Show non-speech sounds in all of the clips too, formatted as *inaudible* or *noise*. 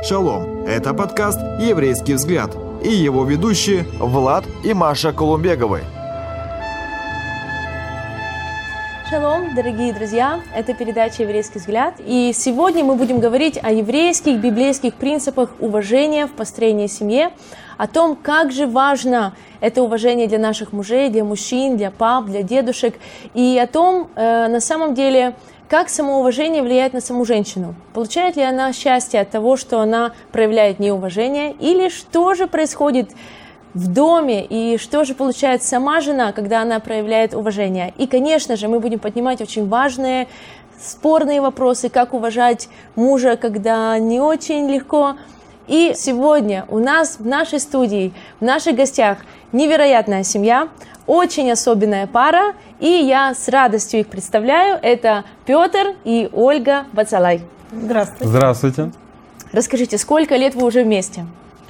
Шалом! Это подкаст «Еврейский взгляд» и его ведущие Влад и Маша Колумбеговы. Шалом, дорогие друзья! Это передача «Еврейский взгляд». И сегодня мы будем говорить о еврейских библейских принципах уважения в построении семьи, о том, как же важно это уважение для наших мужей, для мужчин, для пап, для дедушек, и о том, э, на самом деле, как самоуважение влияет на саму женщину? Получает ли она счастье от того, что она проявляет неуважение? Или что же происходит в доме и что же получает сама жена, когда она проявляет уважение? И, конечно же, мы будем поднимать очень важные спорные вопросы, как уважать мужа, когда не очень легко. И сегодня у нас в нашей студии, в наших гостях невероятная семья, очень особенная пара, и я с радостью их представляю. Это Петр и Ольга Бацалай. Здравствуйте. Здравствуйте. Расскажите, сколько лет вы уже вместе?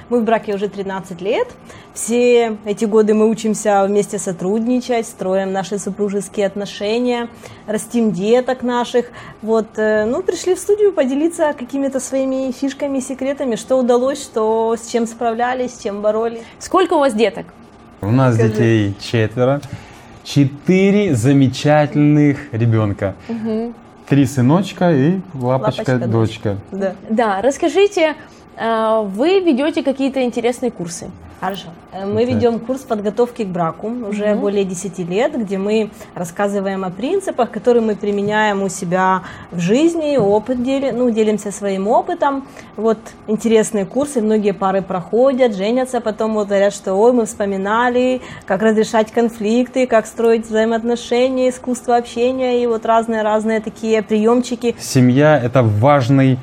Мы в браке уже 13 лет. Все эти годы мы учимся вместе сотрудничать, строим наши супружеские отношения, растим деток наших. Вот, э, ну, пришли в студию поделиться какими-то своими фишками, секретами, что удалось, что, с чем справлялись, с чем боролись. Сколько у вас деток? У нас Скажи. детей четверо. Четыре замечательных ребенка. Три сыночка и лапочка, Лапочка, дочка. Да. Да, расскажите, э, вы ведете какие-то интересные курсы? Хорошо. Э, Мы Так. ведем курс подготовки к браку уже более 10 лет, где мы рассказываем о принципах, которые мы применяем у себя в жизни, опыт дели, ну, делимся своим опытом. Вот интересные курсы, многие пары проходят, женятся, потом вот говорят, что ой, мы вспоминали, как разрешать конфликты, как строить взаимоотношения, искусство общения и вот разные-разные такие приемчики. Семья – это важный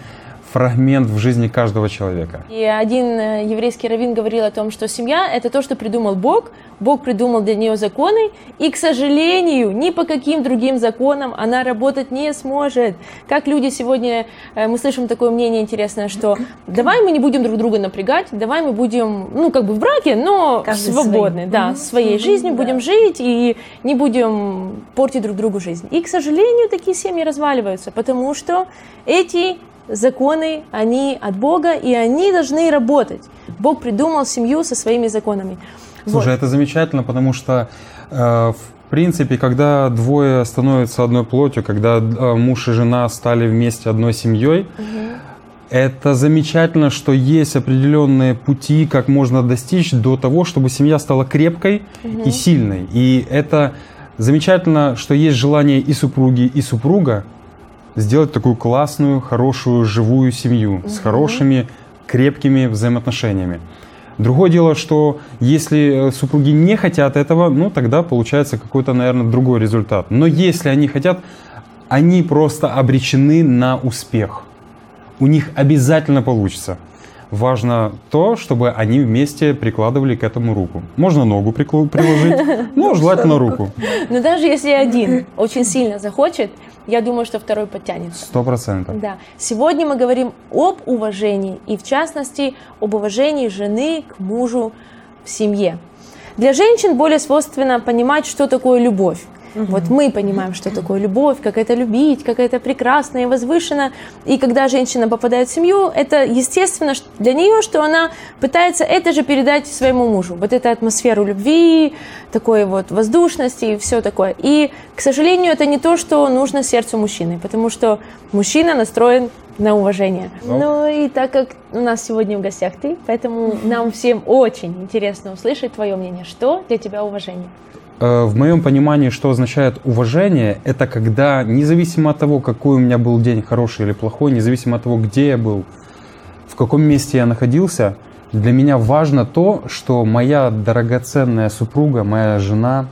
фрагмент в жизни каждого человека. И один э, еврейский раввин говорил о том, что семья – это то, что придумал Бог, Бог придумал для нее законы, и, к сожалению, ни по каким другим законам она работать не сможет. Как люди сегодня, э, мы слышим такое мнение интересное, что давай мы не будем друг друга напрягать, давай мы будем, ну, как бы в браке, но Каждый свободны, своим. да, своей жизнью да. будем жить и не будем портить друг другу жизнь. И, к сожалению, такие семьи разваливаются, потому что эти законы, они от Бога, и они должны работать. Бог придумал семью со своими законами. Слушай, Вот. это замечательно, потому что, э, в принципе, когда двое становятся одной плотью, когда э, муж и жена стали вместе одной семьей, это замечательно, что есть определенные пути, как можно достичь до того, чтобы семья стала крепкой и сильной. И это замечательно, что есть желание и супруги, и супруга сделать такую классную, хорошую, живую семью с хорошими, крепкими взаимоотношениями. Другое дело, что если э, супруги не хотят этого, ну тогда получается какой-то, наверное, другой результат. Но если они хотят, они просто обречены на успех. У них обязательно получится. Важно то, чтобы они вместе прикладывали к этому руку. Можно ногу приложить, *laughs* но желательно руку. Но даже если один очень сильно захочет, я думаю, что второй подтянется. Сто процентов. Да. Сегодня мы говорим об уважении, и в частности об уважении жены к мужу в семье. Для женщин более свойственно понимать, что такое любовь. Вот мы понимаем, что такое любовь, как это любить, как это прекрасно и возвышенно. И когда женщина попадает в семью, это естественно для нее, что она пытается это же передать своему мужу. Вот эту атмосферу любви, такой вот воздушности и все такое. И, к сожалению, это не то, что нужно сердцу мужчины, потому что мужчина настроен на уважение. Ну. Ну и так как у нас сегодня в гостях ты, поэтому нам всем очень интересно услышать твое мнение. Что для тебя уважение? Э, В моем понимании, что означает уважение, это когда, независимо от того, какой у меня был день, хороший или плохой, независимо от того, где я был, в каком месте я находился, для меня важно то, что моя драгоценная супруга, моя жена,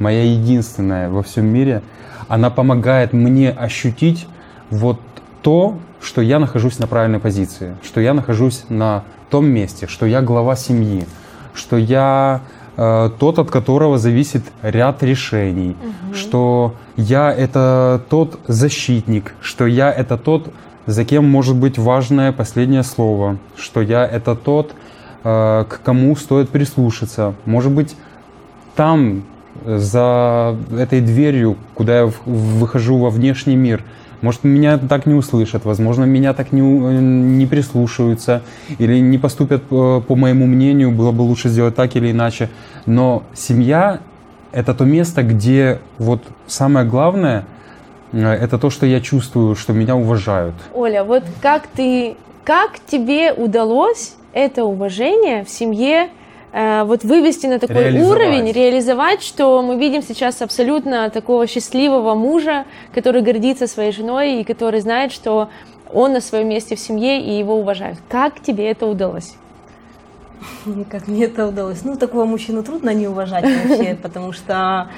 моя единственная во всем мире, она помогает мне ощутить вот то, что я нахожусь на правильной позиции, что я нахожусь на том месте, что я глава семьи, что я тот, от которого зависит ряд решений, что я это тот защитник, что я это тот, за кем может быть важное последнее слово, что я это тот, э, к кому стоит прислушаться. Может быть, там, э, за этой дверью, куда я выхожу во внешний мир, Может, меня так не услышат, возможно, меня так не, не прислушаются или не поступят по, по моему мнению, было бы лучше сделать так или иначе. Но семья – это то место, где вот самое главное – это то, что я чувствую, что меня уважают. Оля, вот как ты, как тебе удалось это уважение в семье Э, вот вывести на такой реализовать. уровень, реализовать, что мы видим сейчас абсолютно такого счастливого мужа, который гордится своей женой и который знает, что он на своем месте в семье и его уважают. Как тебе это удалось? *laughs* Как мне это удалось? Ну, такого мужчину трудно не уважать *laughs* вообще, потому что,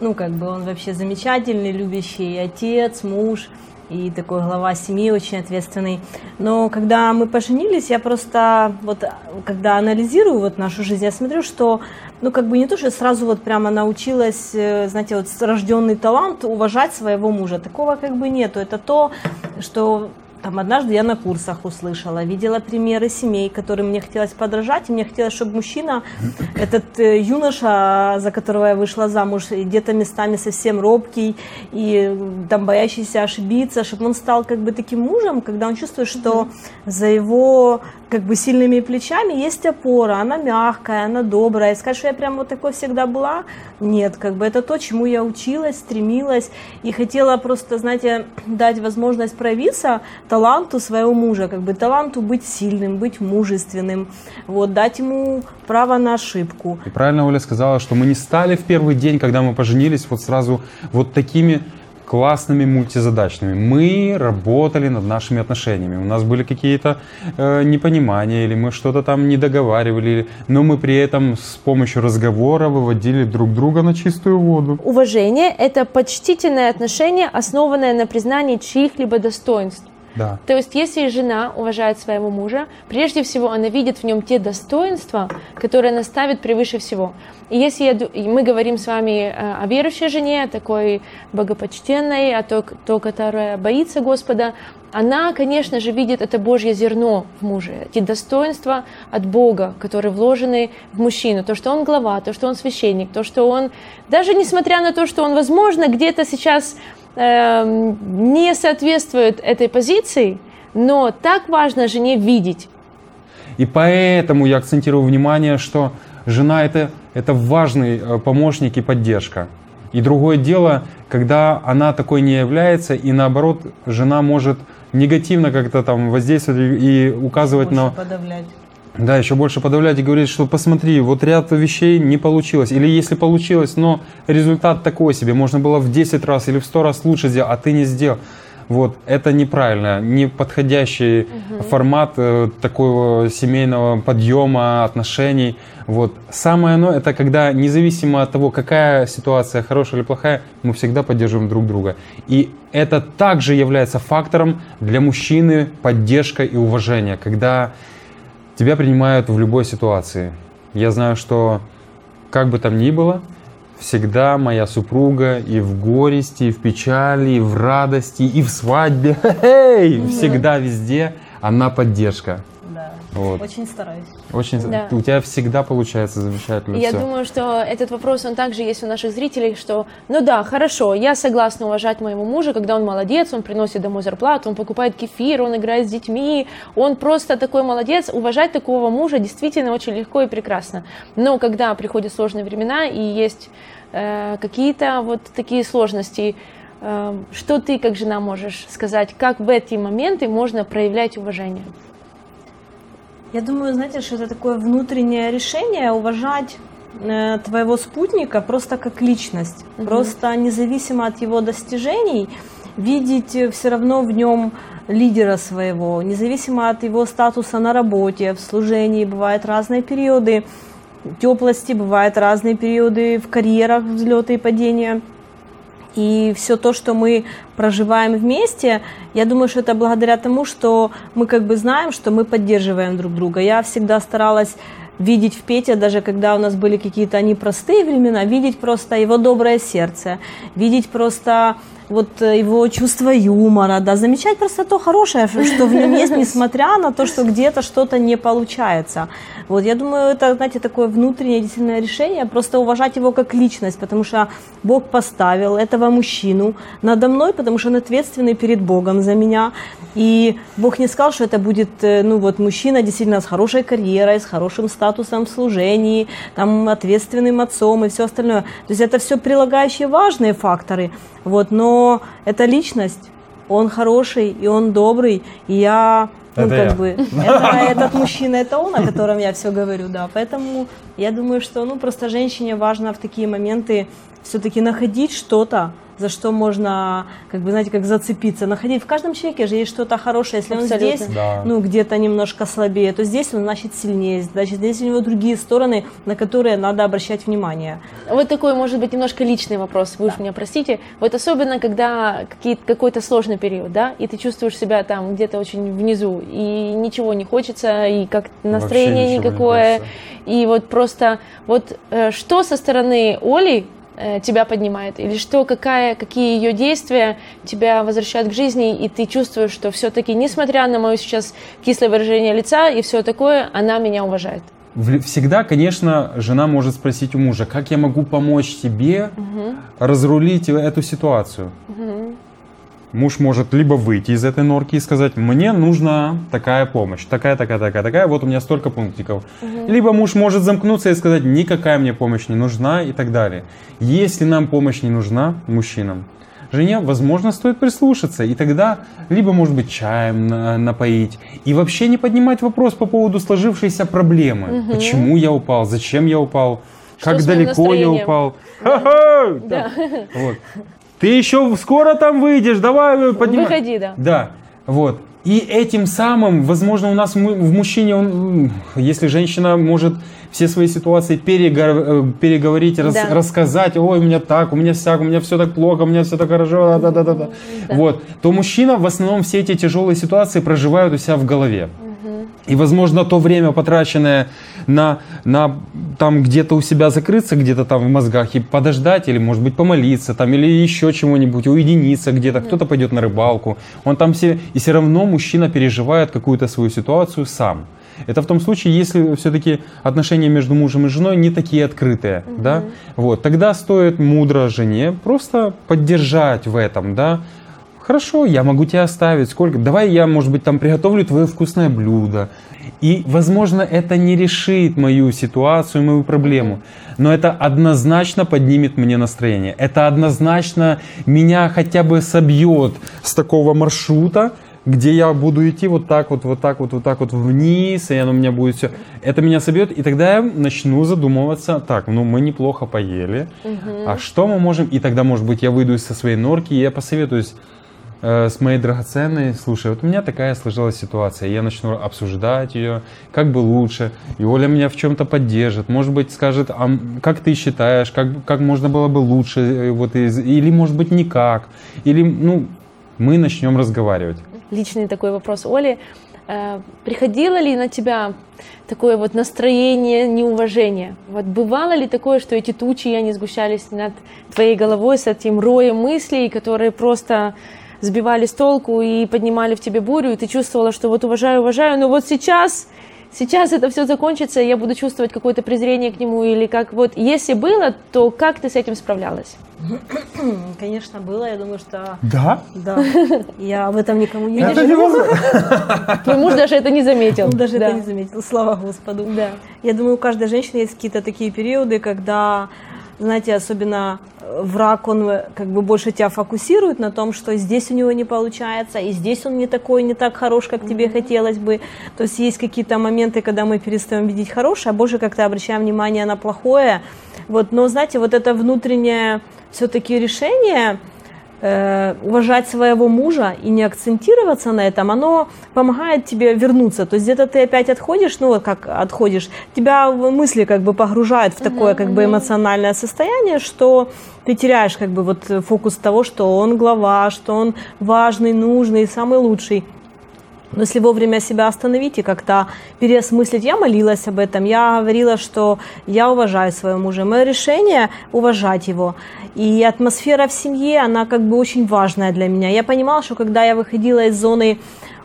ну, как бы он вообще замечательный, любящий отец, муж и такой глава семьи очень ответственный. Но когда мы поженились, я просто вот когда анализирую вот нашу жизнь, я смотрю, что ну как бы не то, что сразу вот прямо научилась, э, знаете, вот рожденный талант уважать своего мужа. Такого как бы нету. Это то, что там однажды я на курсах услышала, видела примеры семей, которым мне хотелось подражать, и мне хотелось, чтобы мужчина, *laughs* этот э, юноша, за которого я вышла замуж, где-то местами совсем робкий и там боящийся ошибиться, чтобы он стал как бы таким мужем, когда он чувствует, что за его как бы сильными плечами есть опора, она мягкая, она добрая. Сказать, что я прям вот такой всегда была, нет, как бы это то, чему я училась, стремилась и хотела просто, знаете, дать возможность проявиться таланту своего мужа, как бы таланту быть сильным, быть мужественным, вот, дать ему право на ошибку. И правильно Оля сказала, что мы не стали в первый день, когда мы поженились, вот сразу вот такими классными мультизадачными. Мы работали над нашими отношениями. У нас были какие-то э, непонимания, или мы что-то там не договаривали, но мы при этом с помощью разговора выводили друг друга на чистую воду. Уважение – это почтительное отношение, основанное на признании чьих-либо достоинств. Да. То есть, если жена уважает своего мужа, прежде всего она видит в нем те достоинства, которые она ставит превыше всего. И если я, мы говорим с вами э, о верующей жене, такой богопочтенной, а то, то, которая боится Господа, она, конечно же, видит это Божье зерно в муже, эти достоинства от Бога, которые вложены в мужчину, то, что он глава, то, что он священник, то, что он, даже несмотря на то, что он, возможно, где-то сейчас э, не соответствует этой позиции, но так важно жене видеть. И поэтому я акцентирую внимание, что жена это, это важный э, помощник и поддержка. И другое дело, когда она такой не является, и наоборот, жена может негативно как-то там воздействовать и указывать Больше на... подавлять. Да, еще больше подавлять и говорить, что посмотри, вот ряд вещей не получилось. Или если получилось, но результат такой себе, можно было в 10 раз или в 100 раз лучше сделать, а ты не сделал. Вот это неправильно, не подходящий угу. формат э, такого семейного подъема отношений. Вот самое оно это когда независимо от того, какая ситуация хорошая или плохая, мы всегда поддерживаем друг друга. И это также является фактором для мужчины поддержка и уважение, когда тебя принимают в любой ситуации. Я знаю, что как бы там ни было, всегда моя супруга и в горести, и в печали, и в радости, и в свадьбе, *laughs* всегда везде она поддержка. Вот. Очень стараюсь. Очень да. У тебя всегда получается замечательно. Я все. думаю, что этот вопрос, он также есть у наших зрителей, что, ну да, хорошо, я согласна уважать моего мужа, когда он молодец, он приносит домой зарплату, он покупает кефир, он играет с детьми, он просто такой молодец. Уважать такого мужа действительно очень легко и прекрасно. Но когда приходят сложные времена и есть э, какие-то вот такие сложности, э, что ты как жена можешь сказать, как в эти моменты можно проявлять уважение? Я думаю, знаете, что это такое внутреннее решение уважать э, твоего спутника просто как личность, угу. просто независимо от его достижений, видеть все равно в нем лидера своего, независимо от его статуса на работе, в служении, бывают разные периоды теплости, бывают разные периоды в карьерах, взлеты и падения. И все то, что мы проживаем вместе, я думаю, что это благодаря тому, что мы как бы знаем, что мы поддерживаем друг друга. Я всегда старалась видеть в Пете, даже когда у нас были какие-то непростые времена, видеть просто его доброе сердце, видеть просто вот э, его чувство юмора, да, замечать просто то хорошее, что в нем есть, несмотря на то, что где-то что-то не получается. Вот, я думаю, это, знаете, такое внутреннее действительно решение, просто уважать его как личность, потому что Бог поставил этого мужчину надо мной, потому что он ответственный перед Богом за меня, и Бог не сказал, что это будет, э, ну вот, мужчина действительно с хорошей карьерой, с хорошим статусом в служении, там, ответственным отцом и все остальное. То есть это все прилагающие важные факторы, вот, но это личность, он хороший, и он добрый, и я ну, Это как я. бы, *laughs* это, этот мужчина, это он, о котором я все говорю, да. Поэтому я думаю, что, ну, просто женщине важно в такие моменты все-таки находить что-то, за что можно, как бы, знаете, как зацепиться. Находить в каждом человеке же есть что-то хорошее. Если Абсолютно. он здесь, Да. ну, где-то немножко слабее, то здесь он, значит, сильнее. Значит, здесь у него другие стороны, на которые надо обращать внимание. Вот такой, может быть, немножко личный вопрос, вы уж меня простите. Вот особенно, когда какой-то сложный период, да, и ты чувствуешь себя там где-то очень внизу, и ничего не хочется, и как настроение не никакое, хочется. и вот просто, вот э, что со стороны Оли тебя поднимает, или что, какая, какие ее действия тебя возвращают к жизни, и ты чувствуешь, что все-таки, несмотря на мое сейчас кислое выражение лица и все такое, она меня уважает. Всегда, конечно, жена может спросить у мужа, как я могу помочь тебе разрулить эту ситуацию. Муж может либо выйти из этой норки и сказать, мне нужна такая помощь, такая, такая, такая, такая, вот у меня столько пунктиков. Либо муж может замкнуться и сказать, никакая мне помощь не нужна и так далее. Если нам помощь не нужна, мужчинам, жене, возможно, стоит прислушаться, и тогда либо, может быть, чаем на- напоить, и вообще не поднимать вопрос по поводу сложившейся проблемы. Почему я упал, зачем я упал, Что как далеко я упал. Ха-ха! Да. Вот. Ты еще скоро там выйдешь, давай э, поднимай. Выходи, да. Да, вот. И этим самым, возможно, у нас в мужчине, он, если женщина может все свои ситуации перегор- э, переговорить, рас- Да. рассказать, ой, у меня так, у меня сяк, у меня все так плохо, у меня все так хорошо, да, да, да, да, вот, то мужчина в основном все эти тяжелые ситуации проживают у себя в голове. И, возможно, то время, потраченное на, на там где-то у себя закрыться, где-то там в мозгах и подождать, или, может быть, помолиться, там, или еще чего-нибудь, уединиться где-то, кто-то пойдет на рыбалку. Он там все... И все равно мужчина переживает какую-то свою ситуацию сам. Это в том случае, если все-таки отношения между мужем и женой не такие открытые, да, вот, тогда стоит мудро жене просто поддержать в этом, да, Хорошо, я могу тебя оставить. Сколько? Давай я, может быть, там приготовлю твое вкусное блюдо. И, возможно, это не решит мою ситуацию, мою проблему. Но это однозначно поднимет мне настроение. Это однозначно меня хотя бы собьет с такого маршрута, где я буду идти вот так вот, вот так вот, вот так вот вниз, и оно у меня будет все. Это меня собьет, и тогда я начну задумываться, так, ну мы неплохо поели, а что мы можем, и тогда, может быть, я выйду со своей норки, и я посоветуюсь с моей драгоценной, слушай, вот у меня такая сложилась ситуация, я начну обсуждать ее, как бы лучше, и Оля меня в чем-то поддержит, может быть, скажет, а как ты считаешь, как, как можно было бы лучше, э, вот, из- или, может быть, никак, или, ну, мы начнем разговаривать. личный такой вопрос Оли. Э, Приходило ли на тебя такое вот настроение неуважения? Вот бывало ли такое, что эти тучи, они сгущались над твоей головой с этим роем мыслей, которые просто сбивали с толку и поднимали в тебе бурю, и ты чувствовала, что вот уважаю, уважаю, но вот сейчас, сейчас это все закончится, и я буду чувствовать какое-то презрение к нему, или как вот, если было, то как ты с этим справлялась? *clears throat* Конечно, было. Я думаю, что Да? да. Я об этом никому не Это невозможно. *laughs* Твой муж даже это не заметил. Он даже Да. это не заметил, слава Господу. Да. Я думаю, у каждой женщины есть какие-то такие периоды, когда, знаете, особенно враг, он э, как бы больше тебя фокусирует на том, что здесь у него не получается, и здесь он не такой, не так хорош, как тебе хотелось бы. То есть есть какие-то моменты, когда мы перестаем видеть хорошее, а больше как-то обращаем внимание на плохое. Вот, но, знаете, вот это внутреннее все-таки решение, э, уважать своего мужа и не акцентироваться на этом, оно помогает тебе вернуться. То есть где-то ты опять отходишь, ну вот как отходишь, тебя мысли как бы погружают в такое как бы эмоциональное состояние, что ты теряешь как бы вот фокус того, что он глава, что он важный, нужный, самый лучший. Но если вовремя себя остановить и как-то переосмыслить, я молилась об этом, я говорила, что я уважаю своего мужа. Мое решение уважать его. И атмосфера в семье, она как бы очень важная для меня. Я понимала, что когда я выходила из зоны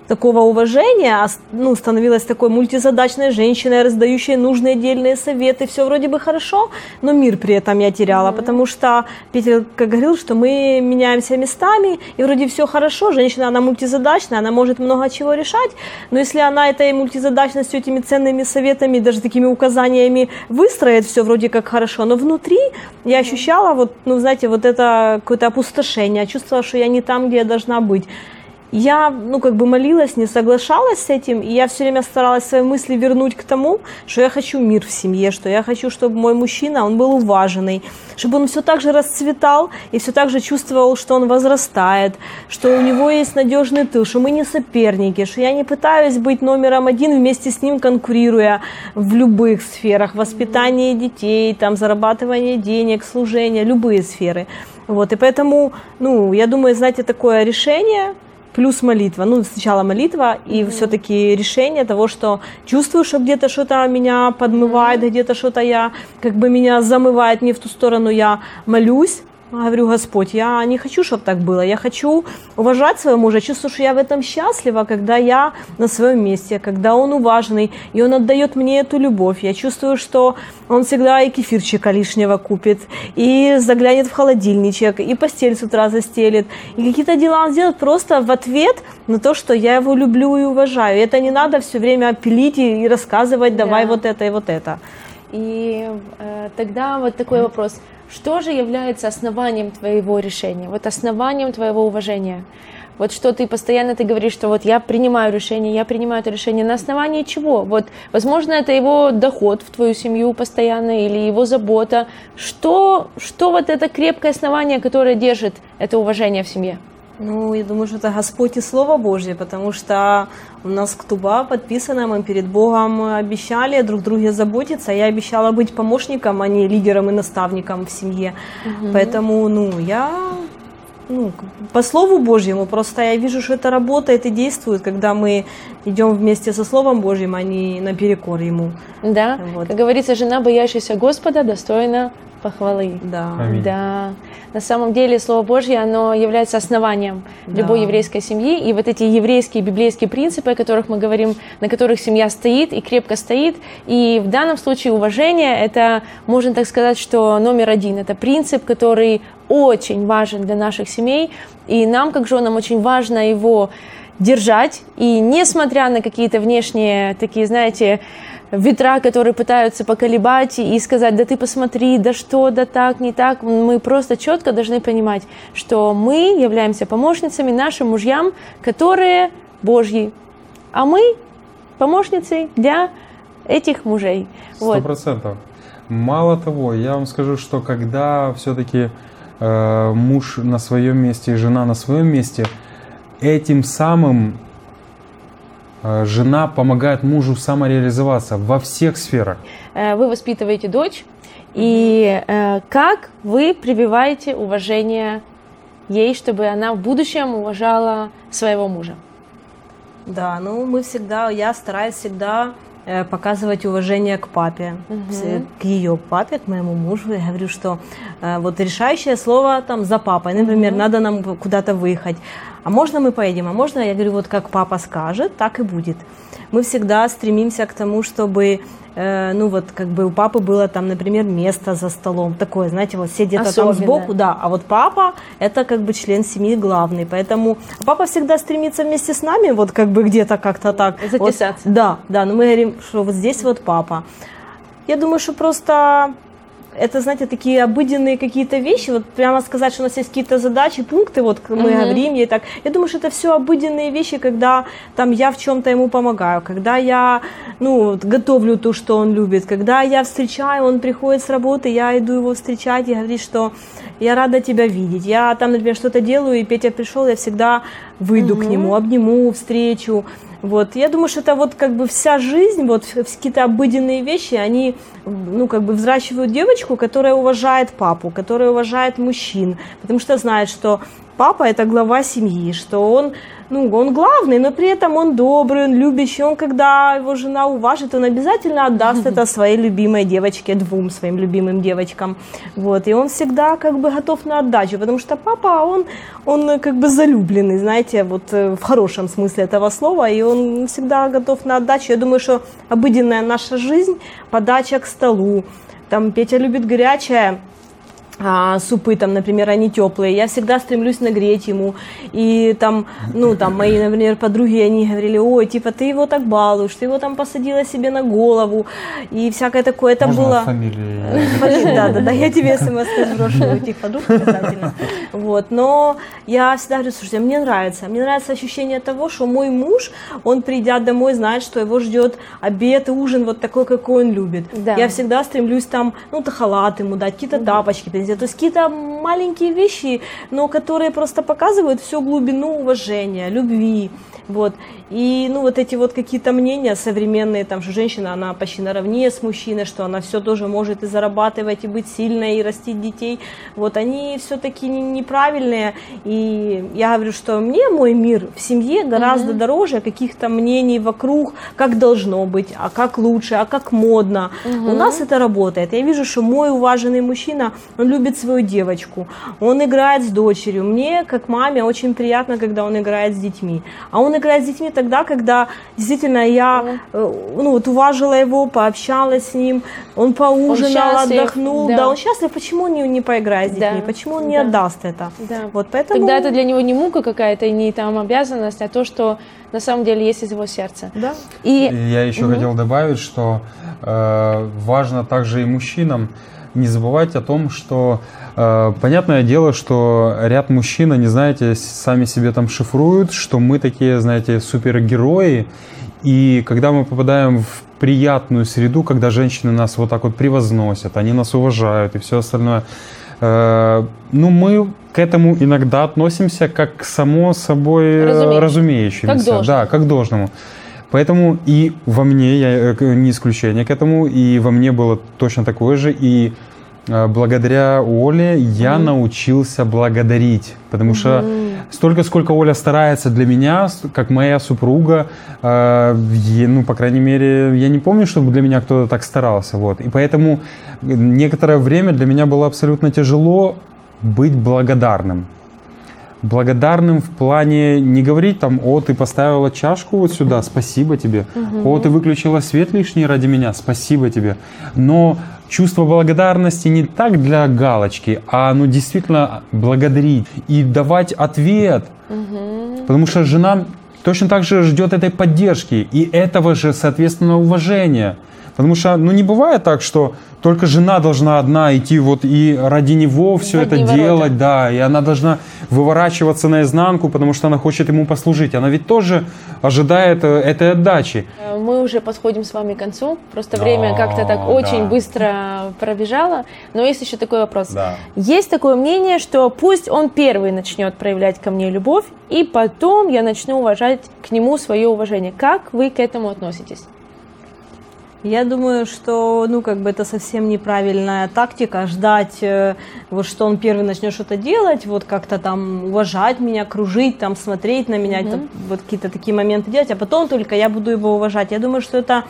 такого уважения, ну, становилась такой мультизадачной женщиной, раздающей нужные отдельные советы, все вроде бы хорошо, но мир при этом я теряла, mm-hmm. потому что Питер как говорил, что мы меняемся местами, и вроде все хорошо, женщина, она мультизадачная, она может много чего решать, но если она этой мультизадачностью, этими ценными советами, даже такими указаниями выстроит все вроде как хорошо, но внутри я ощущала вот, ну, знаете, вот это какое-то опустошение, чувствовала, что я не там, где я должна быть я, ну, как бы молилась, не соглашалась с этим, и я все время старалась свои мысли вернуть к тому, что я хочу мир в семье, что я хочу, чтобы мой мужчина, он был уваженный, чтобы он все так же расцветал и все так же чувствовал, что он возрастает, что у него есть надежный тыл, что мы не соперники, что я не пытаюсь быть номером один вместе с ним конкурируя в любых сферах, воспитание детей, там, зарабатывание денег, служение, любые сферы. Вот, и поэтому, ну, я думаю, знаете, такое решение, плюс молитва. Ну, сначала молитва и mm-hmm. все-таки решение того, что чувствую, что где-то что-то меня подмывает, mm-hmm. где-то что-то я, как бы меня замывает не в ту сторону, я молюсь, Говорю, Господь, я не хочу, чтобы так было. Я хочу уважать своего мужа. Чувствую, что я в этом счастлива, когда я на своем месте, когда он уваженный, и он отдает мне эту любовь. Я чувствую, что он всегда и кефирчика лишнего купит, и заглянет в холодильничек, и постель с утра застелит. И какие-то дела он сделает просто в ответ на то, что я его люблю и уважаю. И это не надо все время пилить и рассказывать, давай да. вот это и вот это. И э, тогда вот такой вопрос – что же является основанием твоего решения, вот основанием твоего уважения? Вот что ты постоянно ты говоришь, что вот я принимаю решение, я принимаю это решение на основании чего? Вот, возможно, это его доход в твою семью постоянно или его забота. Что, что вот это крепкое основание, которое держит это уважение в семье? Ну, я думаю, что это Господь и Слово Божье, потому что у нас ктуба подписана, мы перед Богом обещали друг друге заботиться. Я обещала быть помощником, а не лидером и наставником в семье. Угу. Поэтому, ну, я ну, по Слову Божьему, просто я вижу, что это работает и действует, когда мы идем вместе со Словом Божьим, а не наперекор Ему. Да, вот. как говорится, жена, боящаяся Господа, достойна похвалы. Да. Аминь. Да. На самом деле Слово Божье, оно является основанием да. любой еврейской семьи. И вот эти еврейские библейские принципы, о которых мы говорим, на которых семья стоит и крепко стоит. И в данном случае уважение, это, можно так сказать, что номер один. Это принцип, который очень важен для наших семей. И нам, как женам, очень важно его держать. И несмотря на какие-то внешние такие, знаете, ветра, которые пытаются поколебать и сказать, да ты посмотри, да что, да так, не так. Мы просто четко должны понимать, что мы являемся помощницами нашим мужьям, которые Божьи, а мы помощницы для этих мужей. Сто процентов. Вот. Мало того, я вам скажу, что когда все-таки э, муж на своем месте и жена на своем месте, этим самым жена помогает мужу самореализоваться во всех сферах. Э, вы воспитываете дочь, и э, как вы прививаете уважение ей, чтобы она в будущем уважала своего мужа? Да, ну мы всегда, я стараюсь всегда показывать уважение к папе, угу. к ее папе, к моему мужу. Я говорю, что э, вот решающее слово там за папой, например, угу. надо нам куда-то выехать а можно мы поедем, а можно, я говорю, вот как папа скажет, так и будет. Мы всегда стремимся к тому, чтобы э, ну вот как бы у папы было там, например, место за столом, такое, знаете, вот все где-то там сбоку, да, а вот папа это как бы член семьи главный, поэтому папа всегда стремится вместе с нами вот как бы где-то как-то так. Затесаться. Вот, да, да, но мы говорим, что вот здесь вот папа. Я думаю, что просто это, знаете, такие обыденные какие-то вещи, вот прямо сказать, что у нас есть какие-то задачи, пункты, вот мы mm-hmm. говорим ей так. Я думаю, что это все обыденные вещи, когда там я в чем-то ему помогаю, когда я, ну, готовлю то, что он любит, когда я встречаю, он приходит с работы, я иду его встречать и говорит, что я рада тебя видеть. Я там, например, что-то делаю, и Петя пришел, я всегда выйду mm-hmm. к нему, обниму, встречу. Вот. Я думаю, что это вот как бы вся жизнь, вот какие-то обыденные вещи, они, ну, как бы взращивают девочку, которая уважает папу, которая уважает мужчин, потому что знает, что папа это глава семьи, что он ну, он главный, но при этом он добрый, он любящий, он, когда его жена уважит, он обязательно отдаст *laughs* это своей любимой девочке, двум своим любимым девочкам, вот, и он всегда как бы готов на отдачу, потому что папа, он, он как бы залюбленный, знаете, вот э, в хорошем смысле этого слова, и он всегда готов на отдачу, я думаю, что обыденная наша жизнь, подача к столу, там Петя любит горячее, а, супы, там, например, они теплые, я всегда стремлюсь нагреть ему. И там, ну, там, мои, например, подруги, они говорили, ой, типа, ты его так балуешь, ты его там посадила себе на голову, и всякое такое. Это Можно было... фамилии? Да, да, да, я тебе смс сброшу этих подруг обязательно. Вот, но я всегда говорю, слушайте, мне нравится, мне нравится ощущение того, что мой муж, он придя домой, знает, что его ждет обед и ужин вот такой, какой он любит. Да. Я всегда стремлюсь там, ну, то халат ему дать, какие-то тапочки принести. То есть какие-то маленькие вещи, но которые просто показывают всю глубину уважения, любви. Вот. И ну, вот эти вот какие-то мнения современные, там, что женщина, она почти наравне с мужчиной, что она все тоже может и зарабатывать, и быть сильной, и растить детей, вот они все-таки не- неправильные. И я говорю, что мне мой мир в семье гораздо дороже каких-то мнений вокруг, как должно быть, а как лучше, а как модно. У нас это работает. Я вижу, что мой уваженный мужчина, он любит свою девочку, он играет с дочерью. Мне, как маме, очень приятно, когда он играет с детьми. А он играет с детьми тогда, когда действительно я э, ну, вот уважила его, пообщалась с ним, он поужинал, счастлив, отдохнул. да. Да. он счастлив. Почему он не, не поиграет с Да, детьми? Почему он не да. отдаст это? Да. Вот поэтому... Тогда это для него не мука какая-то, и не там обязанность, а то, что на самом деле есть из его сердца. Да. И Я еще хотел добавить, что э, важно также и мужчинам не забывать о том, что э, понятное дело, что ряд мужчин, они, знаете, сами себе там шифруют, что мы такие, знаете, супергерои, и когда мы попадаем в приятную среду, когда женщины нас вот так вот превозносят, они нас уважают и все остальное, э, ну мы к этому иногда относимся как к само собой э, разумеющимся. Как должно. Да, как должному. Поэтому и во мне, я э, не исключение к этому, и во мне было точно такое же, и э, благодаря Оле я научился благодарить, потому что столько, сколько Оля старается для меня, как моя супруга, э, ну, по крайней мере, я не помню, чтобы для меня кто-то так старался, вот, и поэтому некоторое время для меня было абсолютно тяжело быть благодарным благодарным в плане не говорить там, о, ты поставила чашку вот сюда, спасибо тебе, о, ты выключила свет лишний ради меня, спасибо тебе. Но чувство благодарности не так для галочки, а ну действительно благодарить и давать ответ. Потому что жена точно так же ждет этой поддержки и этого же, соответственно, уважения. Потому что, ну, не бывает так, что только жена должна одна идти вот и ради него все В это ворота. делать, да, и она должна выворачиваться наизнанку, потому что она хочет ему послужить. Она ведь тоже ожидает э, этой отдачи. Э, Мы уже подходим с вами к концу. Просто время как-то так очень да. быстро пробежало. Но есть еще такой вопрос. Да. Есть такое мнение, что пусть он первый начнет проявлять ко мне любовь, и потом я начну уважать к нему свое уважение. Как вы к этому относитесь? Я думаю, что, ну, как бы это совсем неправильная тактика, ждать, э, вот что он первый начнет что-то делать, вот как-то там уважать меня, кружить, там смотреть на меня, это вот какие-то такие моменты делать, а потом только я буду его уважать. Я думаю, что это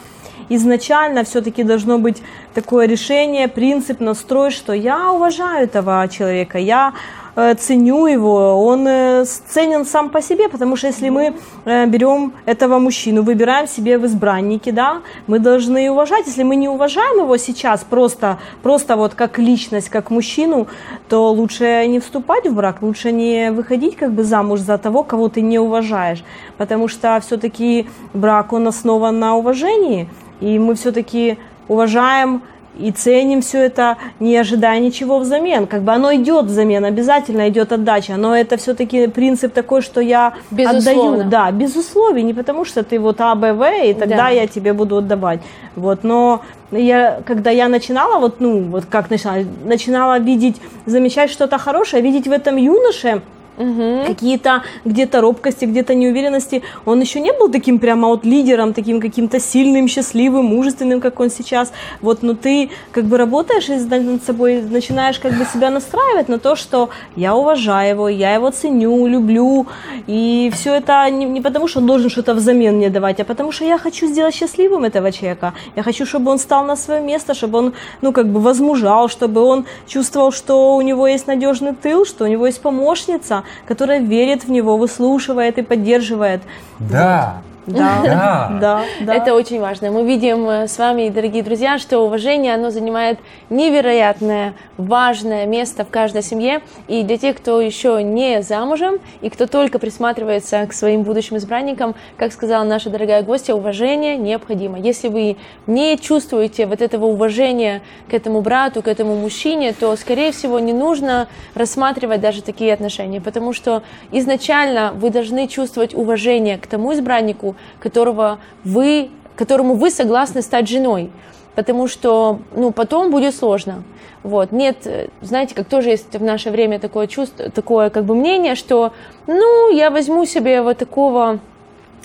изначально все-таки должно быть такое решение, принцип, настрой, что я уважаю этого человека, я ценю его, он э, ценен сам по себе, потому что если мы э, берем этого мужчину, выбираем себе в избранники, да, мы должны уважать. Если мы не уважаем его сейчас просто, просто вот как личность, как мужчину, то лучше не вступать в брак, лучше не выходить как бы замуж за того, кого ты не уважаешь, потому что все-таки брак, он основан на уважении, и мы все-таки уважаем и ценим все это, не ожидая ничего взамен. Как бы оно идет взамен, обязательно идет отдача, но это все-таки принцип такой, что я Безусловно. отдаю. Да, без условий, не потому что ты вот А, Б, В, и тогда Да. я тебе буду отдавать. Вот, но я, когда я начинала, вот, ну, вот как начинала, начинала видеть, замечать что-то хорошее, видеть в этом юноше, какие-то где-то робкости, где-то неуверенности. Он еще не был таким прямо вот лидером, таким каким-то сильным, счастливым, мужественным, как он сейчас. Вот, но ты как бы работаешь над собой, начинаешь как бы себя настраивать на то, что я уважаю его, я его ценю, люблю. И все это не, не потому, что он должен что-то взамен мне давать, а потому что я хочу сделать счастливым этого человека. Я хочу, чтобы он стал на свое место, чтобы он, ну, как бы возмужал, чтобы он чувствовал, что у него есть надежный тыл, что у него есть помощница, которая верит в него, выслушивает и поддерживает. Да. Вот. *laughs* Да, да, да. Это очень важно. Мы видим э, с вами, дорогие друзья, что уважение, оно занимает невероятное, важное место в каждой семье. И для тех, кто еще не замужем и кто только присматривается к своим будущим избранникам, как сказала наша дорогая гостья, уважение необходимо. Если вы не чувствуете вот этого уважения к этому брату, к этому мужчине, то, скорее всего, не нужно рассматривать даже такие отношения, потому что изначально вы должны чувствовать уважение к тому избраннику, которого вы, которому вы согласны стать женой, потому что ну, потом будет сложно. Вот. Нет, знаете, как тоже есть в наше время такое чувство, такое как бы мнение, что ну, я возьму себе вот такого...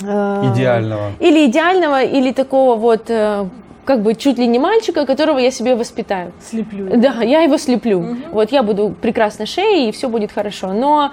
Э, идеального. Или идеального, или такого вот э, как бы чуть ли не мальчика, которого я себе воспитаю. Слеплю. Да, я его слеплю. Угу. Вот я буду прекрасной шеей, и все будет хорошо. Но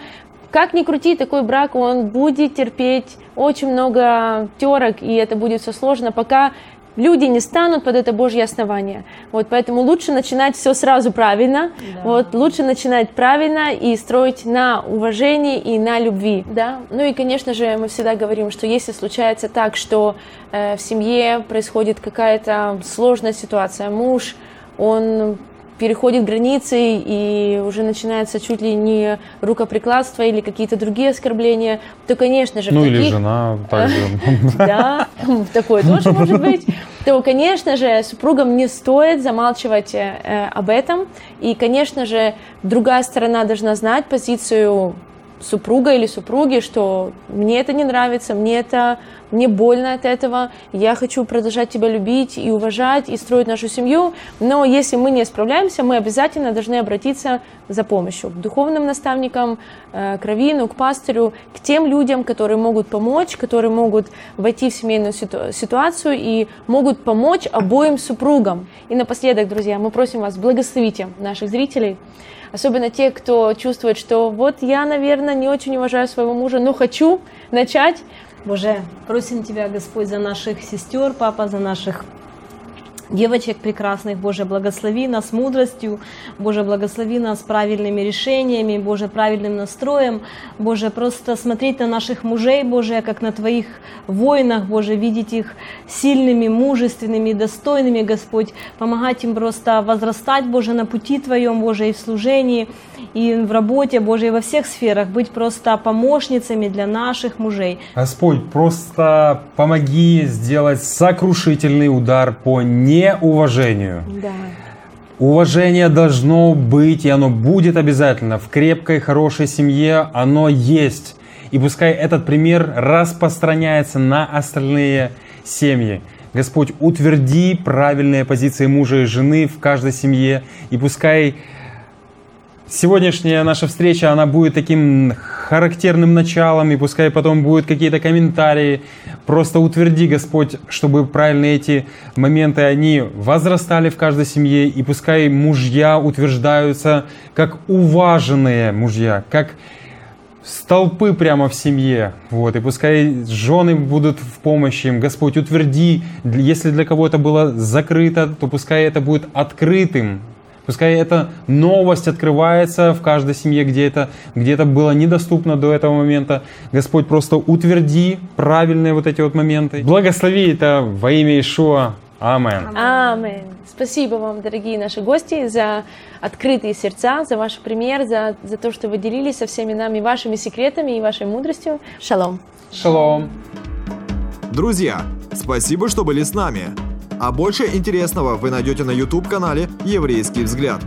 как ни крути, такой брак, он будет терпеть очень много терок, и это будет все сложно, пока люди не станут под это Божье основание. Вот поэтому лучше начинать все сразу правильно. Да. Вот лучше начинать правильно и строить на уважении и на любви. Да. Ну и, конечно же, мы всегда говорим, что если случается так, что э, в семье происходит какая-то сложная ситуация, муж он переходит границы и уже начинается чуть ли не рукоприкладство или какие-то другие оскорбления, то, конечно же... Ну или жена также. *laughs* Да, такое тоже может быть. То, конечно же, супругам не стоит замалчивать э, об этом. И, конечно же, другая сторона должна знать позицию супруга или супруги, что мне это не нравится, мне это мне больно от этого, я хочу продолжать тебя любить и уважать, и строить нашу семью, но если мы не справляемся, мы обязательно должны обратиться за помощью к духовным наставникам, э, к раввину, к пастырю, к тем людям, которые могут помочь, которые могут войти в семейную ситуацию и могут помочь обоим супругам. И напоследок, друзья, мы просим вас, благословите наших зрителей, особенно те, кто чувствует, что вот я, наверное, не очень уважаю своего мужа, но хочу начать. Боже, просим Тебя, Господь, за наших сестер, Папа, за наших девочек прекрасных. Боже, благослови нас мудростью, Боже, благослови нас правильными решениями, Боже, правильным настроем. Боже, просто смотреть на наших мужей, Боже, как на Твоих воинах, Боже, видеть их сильными, мужественными, достойными, Господь, помогать им просто возрастать, Боже, на пути Твоем, Боже, и в служении, и в работе, Боже, и во всех сферах, быть просто помощницами для наших мужей. Господь, просто помоги сделать сокрушительный удар по не неуважению. Да. Уважение должно быть, и оно будет обязательно. В крепкой, хорошей семье оно есть. И пускай этот пример распространяется на остальные семьи. Господь, утверди правильные позиции мужа и жены в каждой семье. И пускай сегодняшняя наша встреча, она будет таким характерным началом, и пускай потом будут какие-то комментарии. Просто утверди, Господь, чтобы правильно эти моменты, они возрастали в каждой семье, и пускай мужья утверждаются как уваженные мужья, как столпы прямо в семье, вот, и пускай жены будут в помощи им. Господь, утверди, если для кого то было закрыто, то пускай это будет открытым, Пускай эта новость открывается в каждой семье, где это, где это было недоступно до этого момента. Господь, просто утверди правильные вот эти вот моменты. Благослови это во имя Ишуа. Амин. Амин. Спасибо вам, дорогие наши гости, за открытые сердца, за ваш пример, за, за то, что вы делились со всеми нами вашими секретами и вашей мудростью. Шалом. Шалом. Друзья, спасибо, что были с нами. А больше интересного вы найдете на YouTube-канале «Еврейский взгляд».